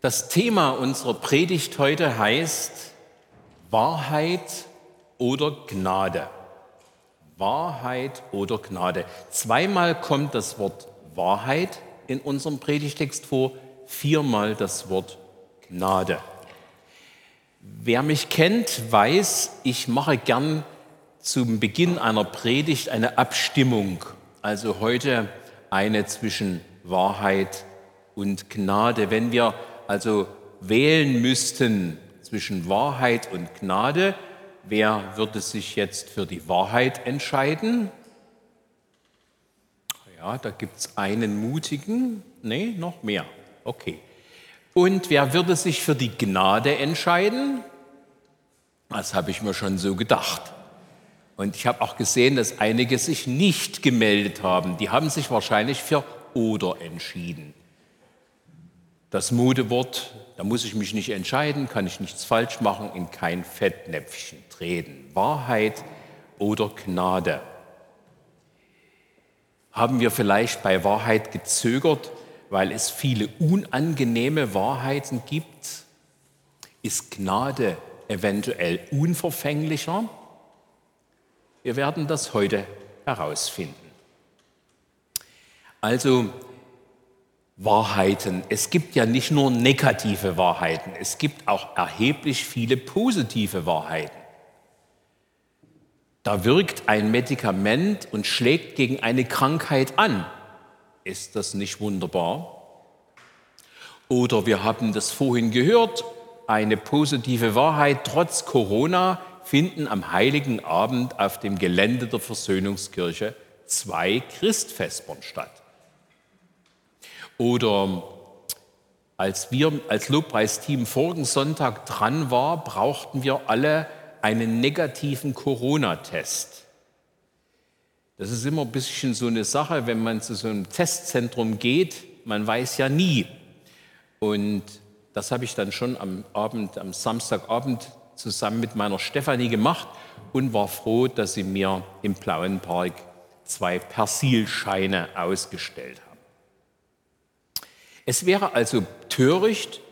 Das Thema unserer Predigt heute heißt Wahrheit oder Gnade. Wahrheit oder Gnade. Zweimal kommt das Wort Wahrheit in unserem Predigtext vor, viermal das Wort Gnade. Wer mich kennt, weiß, ich mache gern zum Beginn einer Predigt eine Abstimmung. Also heute eine zwischen Wahrheit und Gnade. Wenn wir also wählen müssten zwischen Wahrheit und Gnade, wer würde sich jetzt für die Wahrheit entscheiden? Ja, da gibt es einen mutigen. Nee, noch mehr. Okay. Und wer würde sich für die Gnade entscheiden? Das habe ich mir schon so gedacht. Und ich habe auch gesehen, dass einige sich nicht gemeldet haben. Die haben sich wahrscheinlich für oder entschieden. Das Modewort, da muss ich mich nicht entscheiden, kann ich nichts falsch machen, in kein Fettnäpfchen treten. Wahrheit oder Gnade. Haben wir vielleicht bei Wahrheit gezögert, weil es viele unangenehme Wahrheiten gibt? Ist Gnade eventuell unverfänglicher? Wir werden das heute herausfinden. Also Wahrheiten. Es gibt ja nicht nur negative Wahrheiten, es gibt auch erheblich viele positive Wahrheiten. Da wirkt ein Medikament und schlägt gegen eine Krankheit an. Ist das nicht wunderbar? Oder wir haben das vorhin gehört, eine positive Wahrheit, trotz Corona finden am heiligen Abend auf dem Gelände der Versöhnungskirche zwei Christfestern statt. Oder als wir als Lobpreisteam vorigen Sonntag dran war, brauchten wir alle einen negativen Corona-Test. Das ist immer ein bisschen so eine Sache, wenn man zu so einem Testzentrum geht, man weiß ja nie. Und das habe ich dann schon am Abend, am Samstagabend zusammen mit meiner Stefanie gemacht und war froh, dass sie mir im Blauen Park zwei Persilscheine ausgestellt haben. Es wäre also töricht,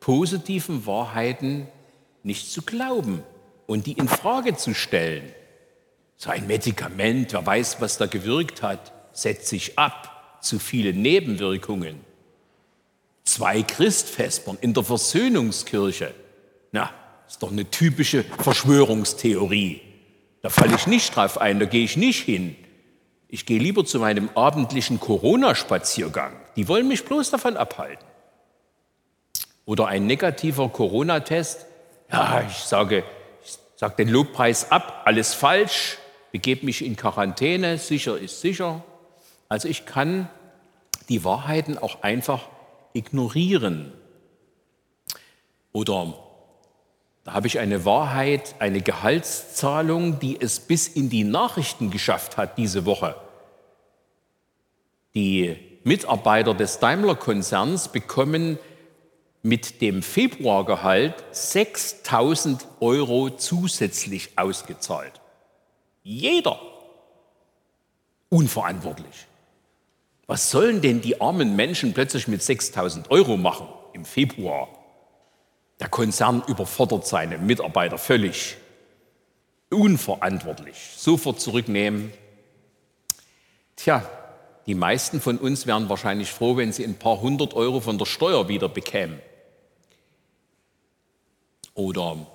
positiven Wahrheiten nicht zu glauben und die in Frage zu stellen. So ein Medikament, wer weiß, was da gewirkt hat, setzt sich ab, zu viele Nebenwirkungen. Zwei Christfespern in der Versöhnungskirche. Na, ist doch eine typische Verschwörungstheorie. Da falle ich nicht drauf ein, da gehe ich nicht hin. Ich gehe lieber zu meinem abendlichen Corona-Spaziergang. Die wollen mich bloß davon abhalten. Oder ein negativer Corona-Test. Ja, ich sage, ich sage den Lobpreis ab, alles falsch, begebe mich in Quarantäne, sicher ist sicher. Also ich kann die Wahrheiten auch einfach ignorieren. Oder da habe ich eine Wahrheit, eine Gehaltszahlung, die es bis in die Nachrichten geschafft hat diese Woche. Die Mitarbeiter des Daimler-Konzerns bekommen mit dem Februargehalt 6000 Euro zusätzlich ausgezahlt. Jeder. Unverantwortlich. Was sollen denn die armen Menschen plötzlich mit 6000 Euro machen im Februar? Der Konzern überfordert seine Mitarbeiter völlig. Unverantwortlich. Sofort zurücknehmen. Tja, die meisten von uns wären wahrscheinlich froh, wenn sie ein paar hundert Euro von der Steuer wieder bekämen. Oder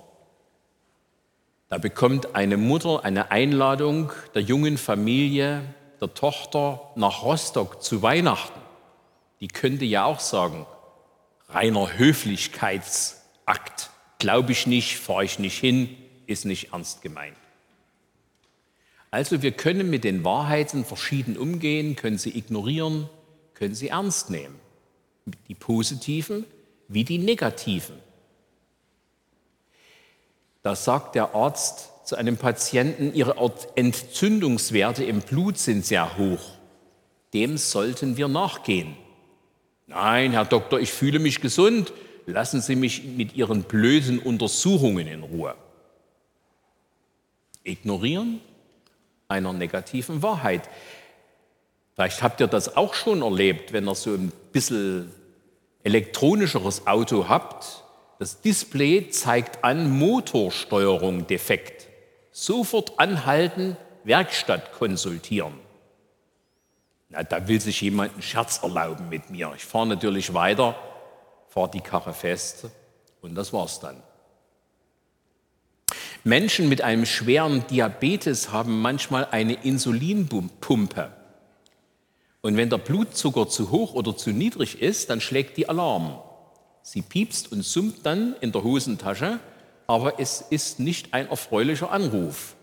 da bekommt eine Mutter eine Einladung der jungen Familie, der Tochter nach Rostock zu Weihnachten. Die könnte ja auch sagen, reiner Höflichkeits Akt. Glaube ich nicht, fahre ich nicht hin, ist nicht ernst gemeint. Also wir können mit den Wahrheiten verschieden umgehen, können sie ignorieren, können sie ernst nehmen. Die positiven wie die negativen. Da sagt der Arzt zu einem Patienten, ihre Entzündungswerte im Blut sind sehr hoch. Dem sollten wir nachgehen. Nein, Herr Doktor, ich fühle mich gesund lassen Sie mich mit Ihren blöden Untersuchungen in Ruhe. Ignorieren einer negativen Wahrheit. Vielleicht habt ihr das auch schon erlebt, wenn ihr so ein bisschen elektronischeres Auto habt, das Display zeigt an Motorsteuerung defekt. Sofort anhalten, Werkstatt konsultieren. Na, da will sich jemand einen Scherz erlauben mit mir. Ich fahre natürlich weiter, fahre die Karre fest und das war's dann. Menschen mit einem schweren Diabetes haben manchmal eine Insulinpumpe. Und wenn der Blutzucker zu hoch oder zu niedrig ist, dann schlägt die Alarm. Sie piepst und summt dann in der Hosentasche, aber es ist nicht ein erfreulicher Anruf,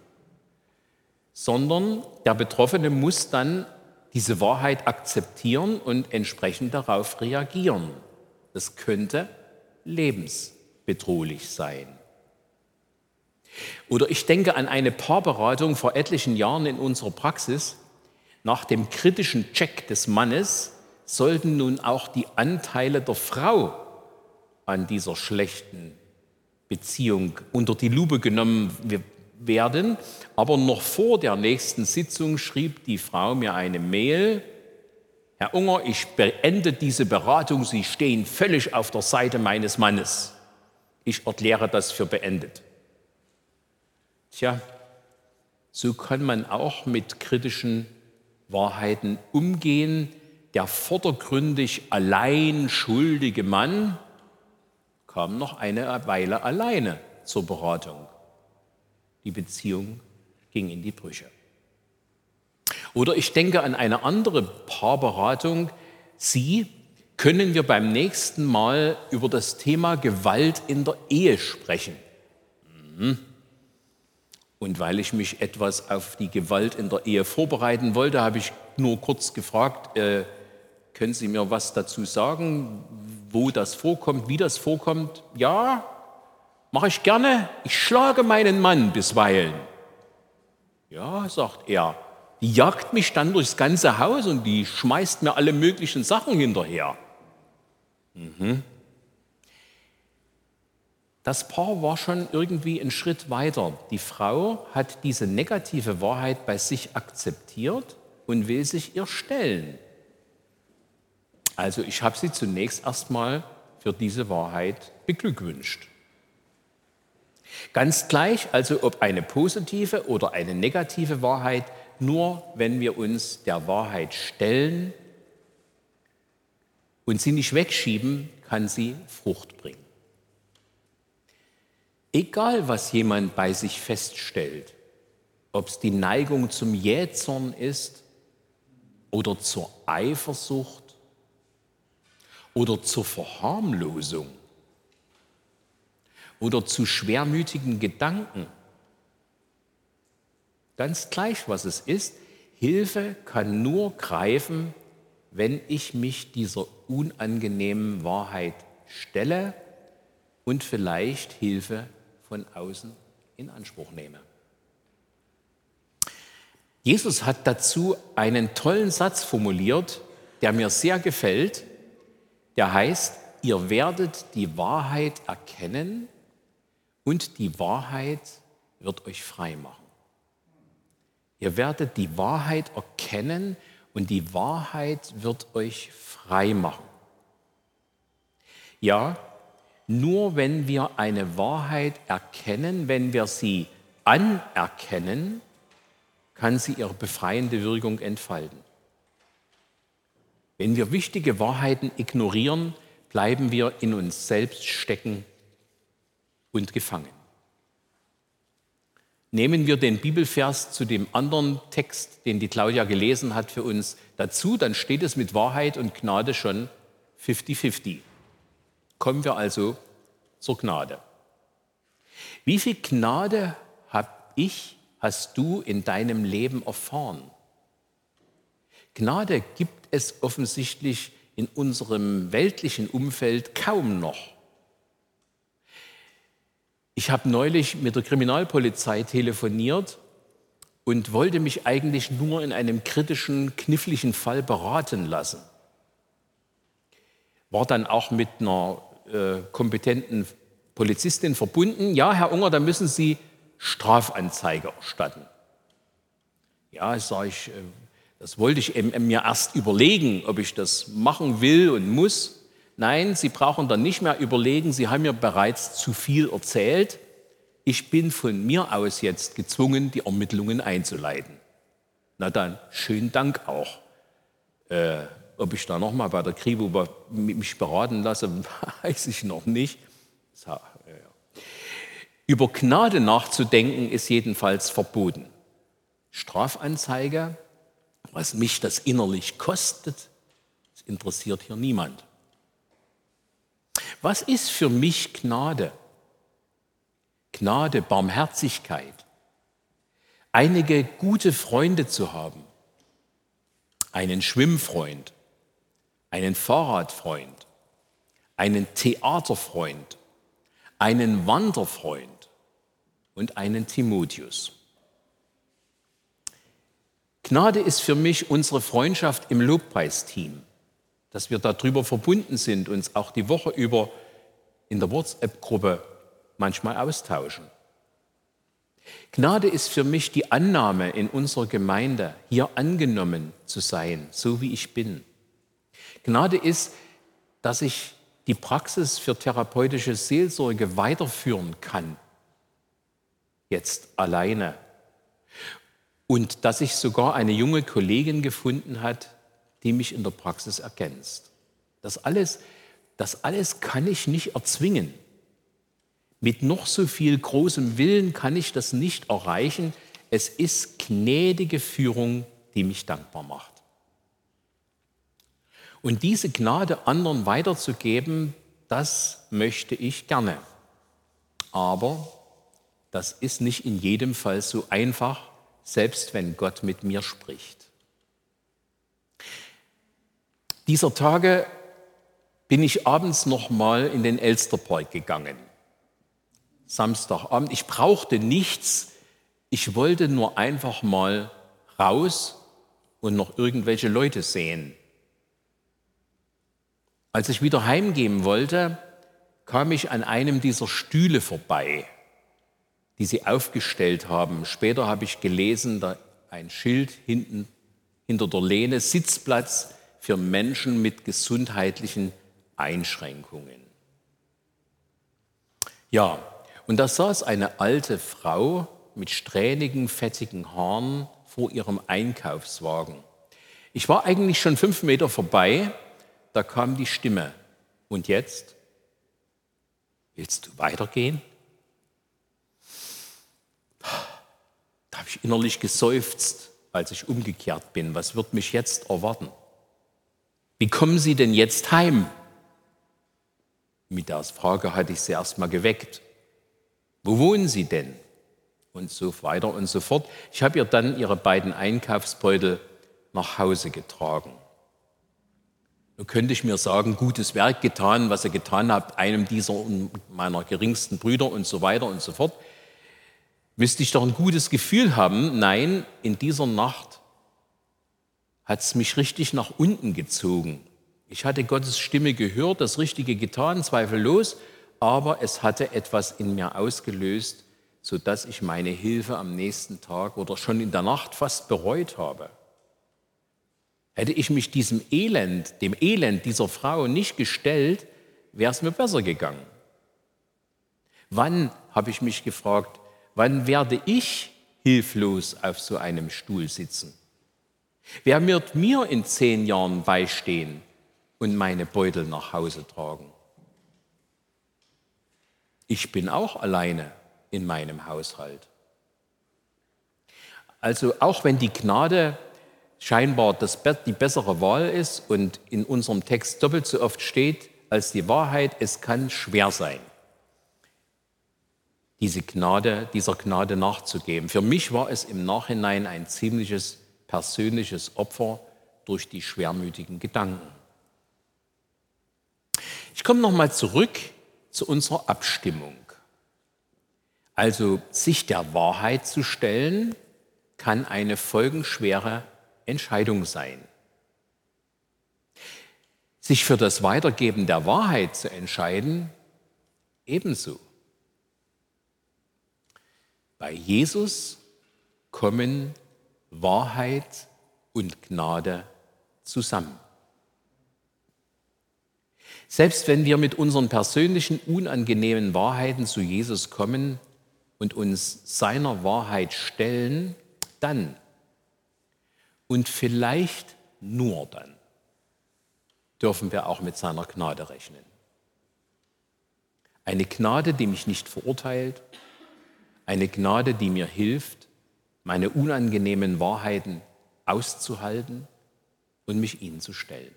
sondern der Betroffene muss dann diese Wahrheit akzeptieren und entsprechend darauf reagieren. Das könnte lebensbedrohlich sein. Oder ich denke an eine Paarberatung vor etlichen Jahren in unserer Praxis. Nach dem kritischen Check des Mannes sollten nun auch die Anteile der Frau an dieser schlechten Beziehung unter die Lupe genommen werden. Aber noch vor der nächsten Sitzung schrieb die Frau mir eine Mail. Herr Unger, ich beende diese Beratung. Sie stehen völlig auf der Seite meines Mannes. Ich erkläre das für beendet. Tja, so kann man auch mit kritischen Wahrheiten umgehen. Der vordergründig allein schuldige Mann kam noch eine Weile alleine zur Beratung. Die Beziehung ging in die Brüche. Oder ich denke an eine andere Paarberatung. Sie können wir beim nächsten Mal über das Thema Gewalt in der Ehe sprechen. Mhm. Und weil ich mich etwas auf die Gewalt in der Ehe vorbereiten wollte, habe ich nur kurz gefragt, äh, können Sie mir was dazu sagen, wo das vorkommt, wie das vorkommt? Ja, mache ich gerne. Ich schlage meinen Mann bisweilen. Ja, sagt er. Die jagt mich dann durchs ganze Haus und die schmeißt mir alle möglichen Sachen hinterher. Mhm. Das Paar war schon irgendwie einen Schritt weiter. Die Frau hat diese negative Wahrheit bei sich akzeptiert und will sich ihr stellen. Also ich habe sie zunächst erstmal für diese Wahrheit beglückwünscht. Ganz gleich, also ob eine positive oder eine negative Wahrheit, nur wenn wir uns der Wahrheit stellen und sie nicht wegschieben, kann sie Frucht bringen. Egal, was jemand bei sich feststellt, ob es die Neigung zum Jähzorn ist oder zur Eifersucht oder zur Verharmlosung oder zu schwermütigen Gedanken, ganz gleich, was es ist, Hilfe kann nur greifen, wenn ich mich dieser unangenehmen Wahrheit stelle und vielleicht Hilfe von außen in Anspruch nehme. Jesus hat dazu einen tollen Satz formuliert, der mir sehr gefällt. Der heißt, ihr werdet die Wahrheit erkennen und die Wahrheit wird euch frei machen. Ihr werdet die Wahrheit erkennen und die Wahrheit wird euch frei machen. Ja, nur wenn wir eine Wahrheit erkennen, wenn wir sie anerkennen, kann sie ihre befreiende Wirkung entfalten. Wenn wir wichtige Wahrheiten ignorieren, bleiben wir in uns selbst stecken und gefangen. Nehmen wir den Bibelvers zu dem anderen Text, den die Claudia gelesen hat für uns dazu, dann steht es mit Wahrheit und Gnade schon 50-50. Kommen wir also zur Gnade. Wie viel Gnade habe ich, hast du in deinem Leben erfahren? Gnade gibt es offensichtlich in unserem weltlichen Umfeld kaum noch. Ich habe neulich mit der Kriminalpolizei telefoniert und wollte mich eigentlich nur in einem kritischen, kniffligen Fall beraten lassen war dann auch mit einer äh, kompetenten Polizistin verbunden. Ja, Herr Unger, da müssen Sie Strafanzeige erstatten. Ja, sage ich, äh, das wollte ich mir erst überlegen, ob ich das machen will und muss. Nein, Sie brauchen dann nicht mehr überlegen, Sie haben mir bereits zu viel erzählt. Ich bin von mir aus jetzt gezwungen, die Ermittlungen einzuleiten. Na dann, schönen Dank auch. Äh, ob ich da nochmal bei der Kripo mich beraten lasse, weiß ich noch nicht. Über Gnade nachzudenken ist jedenfalls verboten. Strafanzeige, was mich das innerlich kostet, das interessiert hier niemand. Was ist für mich Gnade? Gnade, Barmherzigkeit, einige gute Freunde zu haben, einen Schwimmfreund, einen Fahrradfreund, einen Theaterfreund, einen Wanderfreund. Und einen Timotheus. Gnade ist für mich unsere Freundschaft im Lobpreisteam dass wir darüber verbunden sind, uns auch die Woche über in der WhatsApp-Gruppe manchmal austauschen. Gnade ist für mich die Annahme in unserer Gemeinde, hier angenommen zu sein, so wie ich bin. Gnade ist, dass ich die Praxis für therapeutische Seelsorge weiterführen kann, jetzt alleine. Und dass ich sogar eine junge Kollegin gefunden hat, die mich in der Praxis ergänzt. Das alles, das alles kann ich nicht erzwingen. Mit noch so viel großem Willen kann ich das nicht erreichen. Es ist gnädige Führung, die mich dankbar macht. Und diese Gnade anderen weiterzugeben, das möchte ich gerne. Aber das ist nicht in jedem Fall so einfach, selbst wenn Gott mit mir spricht. Dieser Tage bin ich abends noch mal in den Elsterpark gegangen. Samstagabend. Ich brauchte nichts. Ich wollte nur einfach mal raus und noch irgendwelche Leute sehen. Als ich wieder heimgehen wollte, kam ich an einem dieser Stühle vorbei, die sie aufgestellt haben. Später habe ich gelesen, da ein Schild hinten hinter der Lehne, Sitzplatz für Menschen mit gesundheitlichen Einschränkungen. Ja, und da saß eine alte Frau mit strähnigen, fettigen Haaren vor ihrem Einkaufswagen. Ich war eigentlich schon fünf Meter vorbei, da kam die Stimme. Und jetzt? Willst du weitergehen? Da habe ich innerlich geseufzt, als ich umgekehrt bin. Was wird mich jetzt erwarten? Wie kommen Sie denn jetzt heim? Mit der Frage hatte ich sie erst mal geweckt. Wo wohnen Sie denn? Und so weiter und so fort. Ich habe ihr dann ihre beiden Einkaufsbeutel nach Hause getragen. Nun könnte ich mir sagen, gutes Werk getan, was ihr getan habt, einem dieser meiner geringsten Brüder und so weiter und so fort. Müsste ich doch ein gutes Gefühl haben? Nein, in dieser Nacht hat es mich richtig nach unten gezogen. Ich hatte Gottes Stimme gehört, das Richtige getan, zweifellos, aber es hatte etwas in mir ausgelöst, sodass ich meine Hilfe am nächsten Tag oder schon in der Nacht fast bereut habe. Hätte ich mich diesem Elend, dem Elend dieser Frau nicht gestellt, wäre es mir besser gegangen. Wann, habe ich mich gefragt, wann werde ich hilflos auf so einem Stuhl sitzen? Wer wird mir in zehn Jahren beistehen und meine Beutel nach Hause tragen? Ich bin auch alleine in meinem Haushalt. Also auch wenn die Gnade scheinbar das, die bessere Wahl ist und in unserem Text doppelt so oft steht als die Wahrheit, es kann schwer sein, diese Gnade, dieser Gnade nachzugeben. Für mich war es im Nachhinein ein ziemliches persönliches Opfer durch die schwermütigen Gedanken. Ich komme nochmal zurück zu unserer Abstimmung. Also sich der Wahrheit zu stellen, kann eine folgenschwere Entscheidung sein. Sich für das Weitergeben der Wahrheit zu entscheiden, ebenso. Bei Jesus kommen Wahrheit und Gnade zusammen. Selbst wenn wir mit unseren persönlichen unangenehmen Wahrheiten zu Jesus kommen und uns seiner Wahrheit stellen, dann und vielleicht nur dann dürfen wir auch mit seiner Gnade rechnen. Eine Gnade, die mich nicht verurteilt, eine Gnade, die mir hilft, meine unangenehmen Wahrheiten auszuhalten und mich ihnen zu stellen.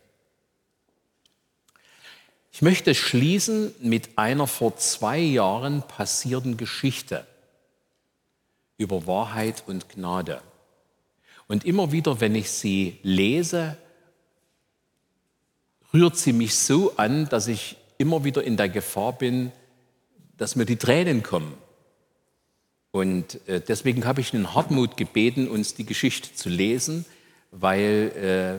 Ich möchte schließen mit einer vor zwei Jahren passierten Geschichte über Wahrheit und Gnade. Und immer wieder, wenn ich sie lese, rührt sie mich so an, dass ich immer wieder in der Gefahr bin, dass mir die Tränen kommen. Und äh, deswegen habe ich den Hartmut gebeten, uns die Geschichte zu lesen weil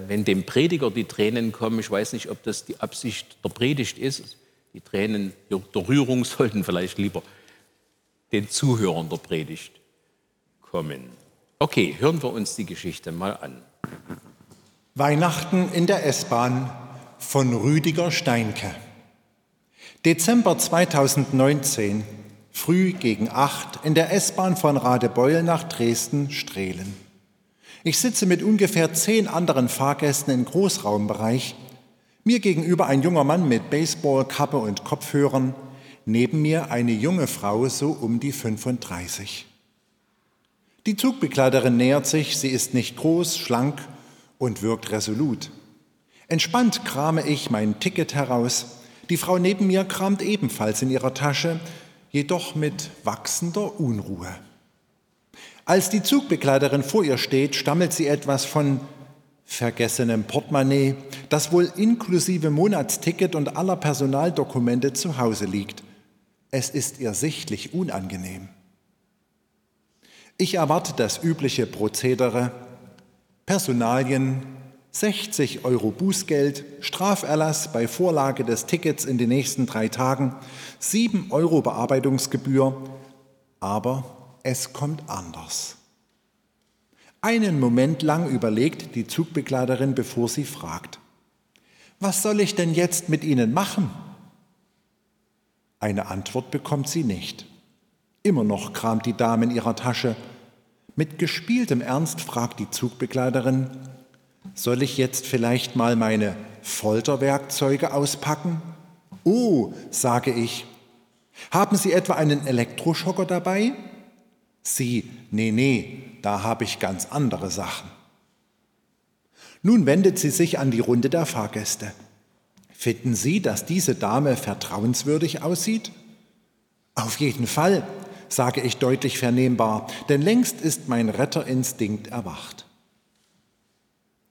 äh, wenn dem Prediger die Tränen kommen, ich weiß nicht, ob das die Absicht der Predigt ist, die Tränen der Rührung sollten vielleicht lieber den Zuhörern der Predigt kommen. Okay, hören wir uns die Geschichte mal an. Weihnachten in der S-Bahn von Rüdiger Steinke. Dezember 2019, früh gegen acht in der S-Bahn von Radebeul nach Dresden-Strehlen. Ich sitze mit ungefähr zehn anderen Fahrgästen im Großraumbereich. Mir gegenüber ein junger Mann mit Baseballkappe und Kopfhörern, neben mir eine junge Frau so um die 35. Die Zugbegleiterin nähert sich, sie ist nicht groß, schlank und wirkt resolut. Entspannt krame ich mein Ticket heraus. Die Frau neben mir kramt ebenfalls in ihrer Tasche, jedoch mit wachsender Unruhe. Als die Zugbegleiterin vor ihr steht, stammelt sie etwas von vergessenem Portemonnaie, das wohl inklusive Monatsticket und aller Personaldokumente zu Hause liegt. Es ist ihr sichtlich unangenehm. Ich erwarte das übliche Prozedere. Personalien, 60 Euro Bußgeld, Straferlass bei Vorlage des Tickets in den nächsten drei Tagen, 7 Euro Bearbeitungsgebühr, aber es kommt anders. Einen Moment lang überlegt die Zugbegleiterin, bevor sie fragt, was soll ich denn jetzt mit Ihnen machen? Eine Antwort bekommt sie nicht. Immer noch kramt die Dame in ihrer Tasche. Mit gespieltem Ernst fragt die Zugbegleiterin, soll ich jetzt vielleicht mal meine Folterwerkzeuge auspacken? Oh, sage ich. Haben Sie etwa einen Elektroschocker dabei? Sie, nee, nee, da habe ich ganz andere Sachen. Nun wendet sie sich an die Runde der Fahrgäste. Finden Sie, dass diese Dame vertrauenswürdig aussieht? Auf jeden Fall, sage ich deutlich vernehmbar, denn längst ist mein Retterinstinkt erwacht.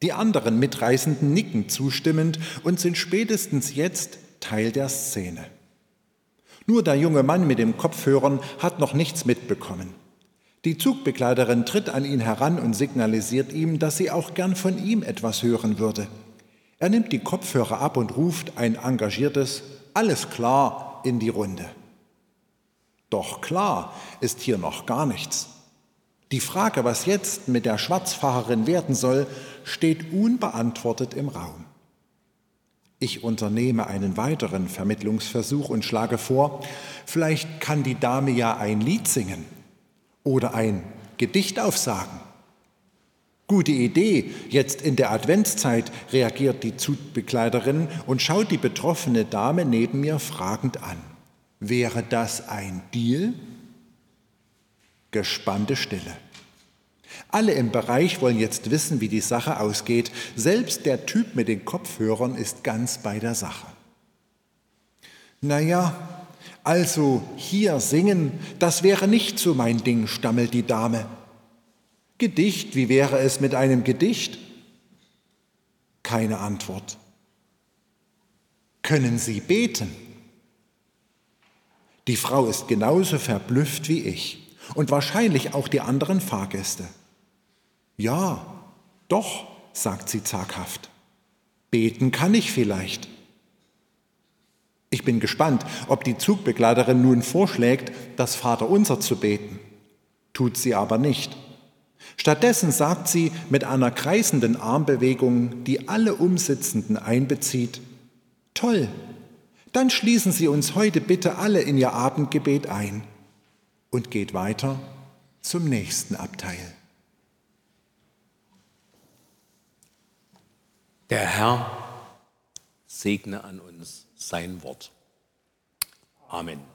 Die anderen Mitreisenden nicken zustimmend und sind spätestens jetzt Teil der Szene. Nur der junge Mann mit dem Kopfhörern hat noch nichts mitbekommen. Die Zugbegleiterin tritt an ihn heran und signalisiert ihm, dass sie auch gern von ihm etwas hören würde. Er nimmt die Kopfhörer ab und ruft ein engagiertes Alles klar in die Runde. Doch klar ist hier noch gar nichts. Die Frage, was jetzt mit der Schwarzfahrerin werden soll, steht unbeantwortet im Raum. Ich unternehme einen weiteren Vermittlungsversuch und schlage vor, vielleicht kann die Dame ja ein Lied singen oder ein Gedicht aufsagen. Gute Idee, jetzt in der Adventszeit reagiert die Zugbegleiterin und schaut die betroffene Dame neben mir fragend an. Wäre das ein Deal? Gespannte Stille. Alle im Bereich wollen jetzt wissen, wie die Sache ausgeht. Selbst der Typ mit den Kopfhörern ist ganz bei der Sache. Naja, also hier singen, das wäre nicht so mein Ding, stammelt die Dame. Gedicht, wie wäre es mit einem Gedicht? Keine Antwort. Können Sie beten? Die Frau ist genauso verblüfft wie ich und wahrscheinlich auch die anderen Fahrgäste. Ja, doch, sagt sie zaghaft. Beten kann ich vielleicht. Ich bin gespannt, ob die Zugbegleiterin nun vorschlägt, das Vaterunser zu beten. Tut sie aber nicht. Stattdessen sagt sie mit einer kreisenden Armbewegung, die alle Umsitzenden einbezieht, Toll, Dann schließen Sie uns heute bitte alle in Ihr Abendgebet ein und geht weiter zum nächsten Abteil. Der Herr segne an uns sein Wort. Amen.